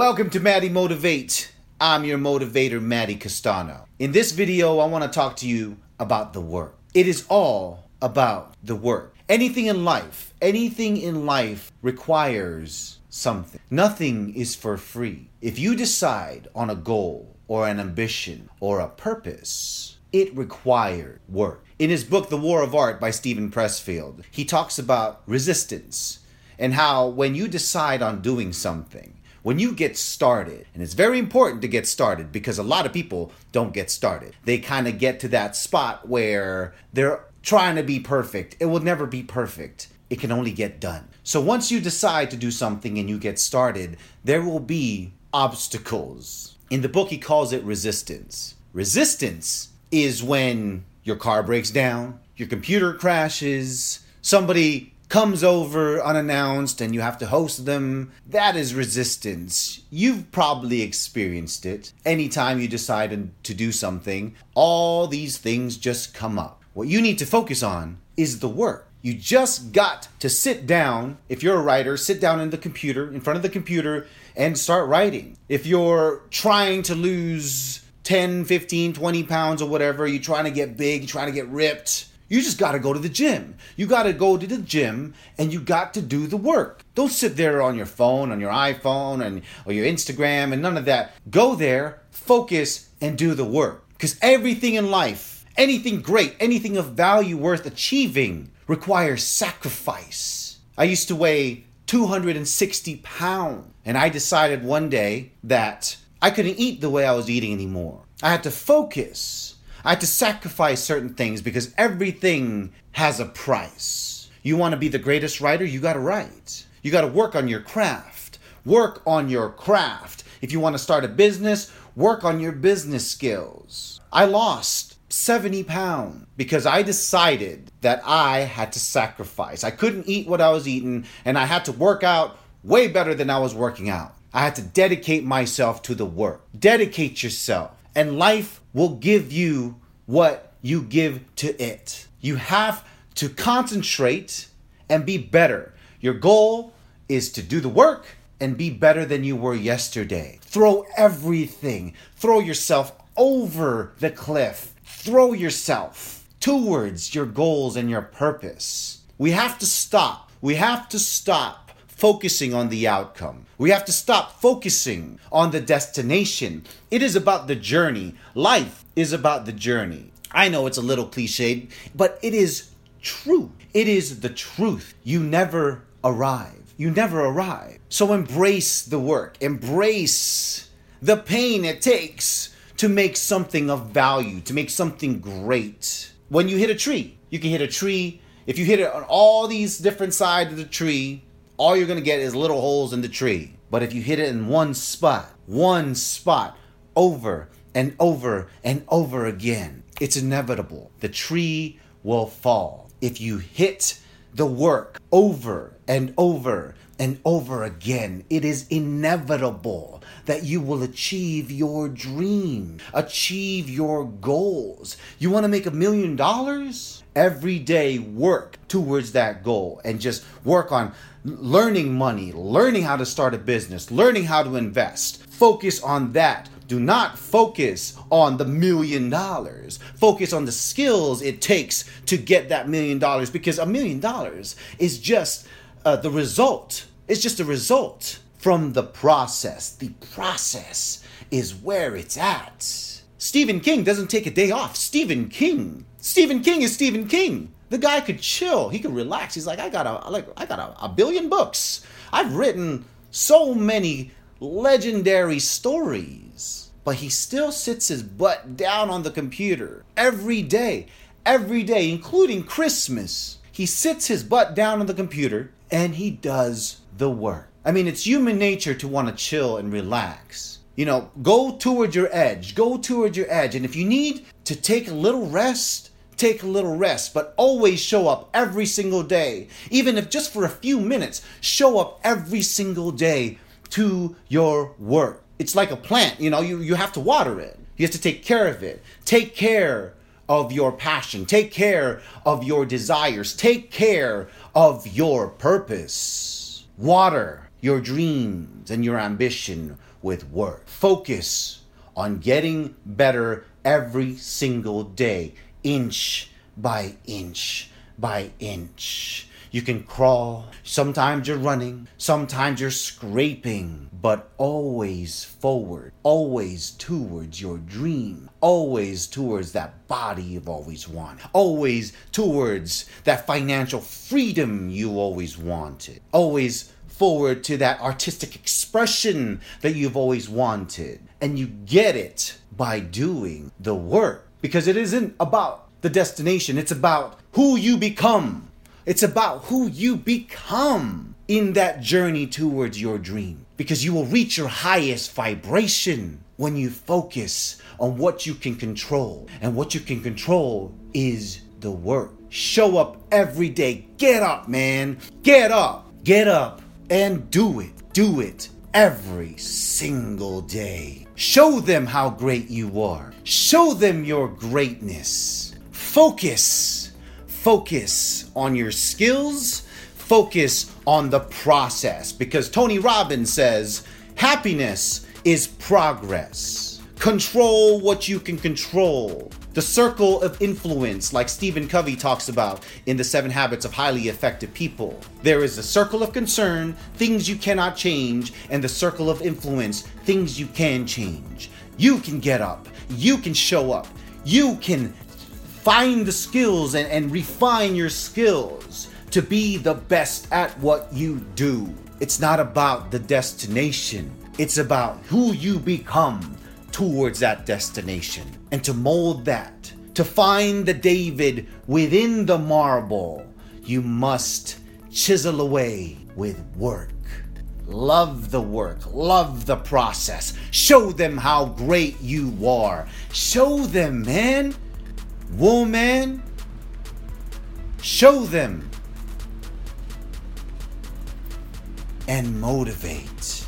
Welcome to Matty Motivate. I'm your motivator, Matty Castano. In this video, I want to talk to you about the work. It is all about the work. Anything in life, anything in life requires something. Nothing is for free. If you decide on a goal or an ambition or a purpose, it required work. In his book, The War of Art by Steven Pressfield, he talks about resistance and how when you decide on doing something, when you get started, and it's very important to get started because a lot of people don't get started. They kind of get to that spot where they're trying to be perfect. It will never be perfect. It can only get done. So once you decide to do something and you get started, there will be obstacles. In the book, he calls it resistance. Resistance is when your car breaks down, your computer crashes, somebody comes over unannounced and you have to host them. That is resistance. You've probably experienced it. Anytime you decide to do something, all these things just come up. What you need to focus on is the work. You just got to sit down. If you're a writer, sit down in the computer, in front of the computer, and start writing. If you're trying to lose 10, 15, 20 pounds or whatever, you're trying to get big, you're trying to get ripped, you just got to go to the gym. You got to go to the gym and you got to do the work. Don't sit there on your phone, on your iPhone, and or your Instagram, and none of that. Go there, focus, and do the work. Because everything in life, anything great, anything of value worth achieving, requires sacrifice. I used to weigh 260 pounds, and I decided one day that I couldn't eat the way I was eating anymore. I had to focus. I had to sacrifice certain things because everything has a price. You want to be the greatest writer, you got to write. You got to work on your craft. Work on your craft. If you want to start a business, work on your business skills. I lost 70 pounds because I decided that I had to sacrifice. I couldn't eat what I was eating and I had to work out way better than I was working out. I had to dedicate myself to the work. Dedicate yourself and life will give you what you give to it. You have to concentrate and be better. Your goal is to do the work and be better than you were yesterday. Throw everything, throw yourself over the cliff, throw yourself towards your goals and your purpose. We have to stop. We have to stop focusing on the outcome. We have to stop focusing on the destination. It is about the journey. Life is about the journey. I know it's a little cliched, but it is true. It is the truth. You never arrive. You never arrive. So embrace the work, embrace the pain it takes to make something of value, to make something great. When you hit a tree, you can hit a tree. If you hit it on all these different sides of the tree, all you're going to get is little holes in the tree. But if you hit it in one spot, one spot, over and over and over again, it's inevitable. The tree will fall. If you hit the work over and over and over again, it is inevitable that you will achieve your dream, achieve your goals. You want to make a million dollars? Every day, work towards that goal and just work on learning money, learning how to start a business, learning how to invest. Focus on that. Do not focus on the million dollars. Focus on the skills it takes to get that million dollars because a million dollars is just uh, the result. It's just a result from the process. The process is where it's at. Stephen King doesn't take a day off. Stephen King. Stephen King is Stephen King. The guy could chill. He could relax. He's like, I got a like I got a, a billion books. I've written so many legendary stories. But he still sits his butt down on the computer every day, every day, including Christmas. He sits his butt down on the computer and he does the work. I mean, it's human nature to want to chill and relax. You know, go toward your edge, go toward your edge. And if you need to take a little rest, take a little rest, but always show up every single day. Even if just for a few minutes, show up every single day to your work. It's like a plant, you know, you, you have to water it. You have to take care of it. Take care of your passion. Take care of your desires. Take care of your purpose. Water your dreams and your ambition. with work. Focus on getting better every single day, inch by inch by inch. You can crawl, sometimes you're running, sometimes you're scraping, but always forward, always towards your dream, always towards that body you've always wanted, always towards that financial freedom you always wanted, always forward to that artistic expression that you've always wanted. And you get it by doing the work. Because it isn't about the destination, it's about who you become. It's about who you become in that journey towards your dream because you will reach your highest vibration when you focus on what you can control. And what you can control is the work. Show up every day. Get up, man. Get up. Get up and do it. Do it every single day. Show them how great you are. Show them your greatness. Focus. Focus on your skills. Focus on the process because Tony Robbins says happiness is progress. Control what you can control. The circle of influence, like Stephen Covey talks about in The Seven Habits of Highly Effective People. There is the circle of concern, things you cannot change, and the circle of influence, things you can change. You can get up, you can show up, you can find the skills and, and refine your skills to be the best at what you do. It's not about the destination, it's about who you become towards that destination and to mold that, to find the David within the marble, you must chisel away with work. Love the work, love the process. Show them how great you are. Show them, man, woman. Show them and motivate.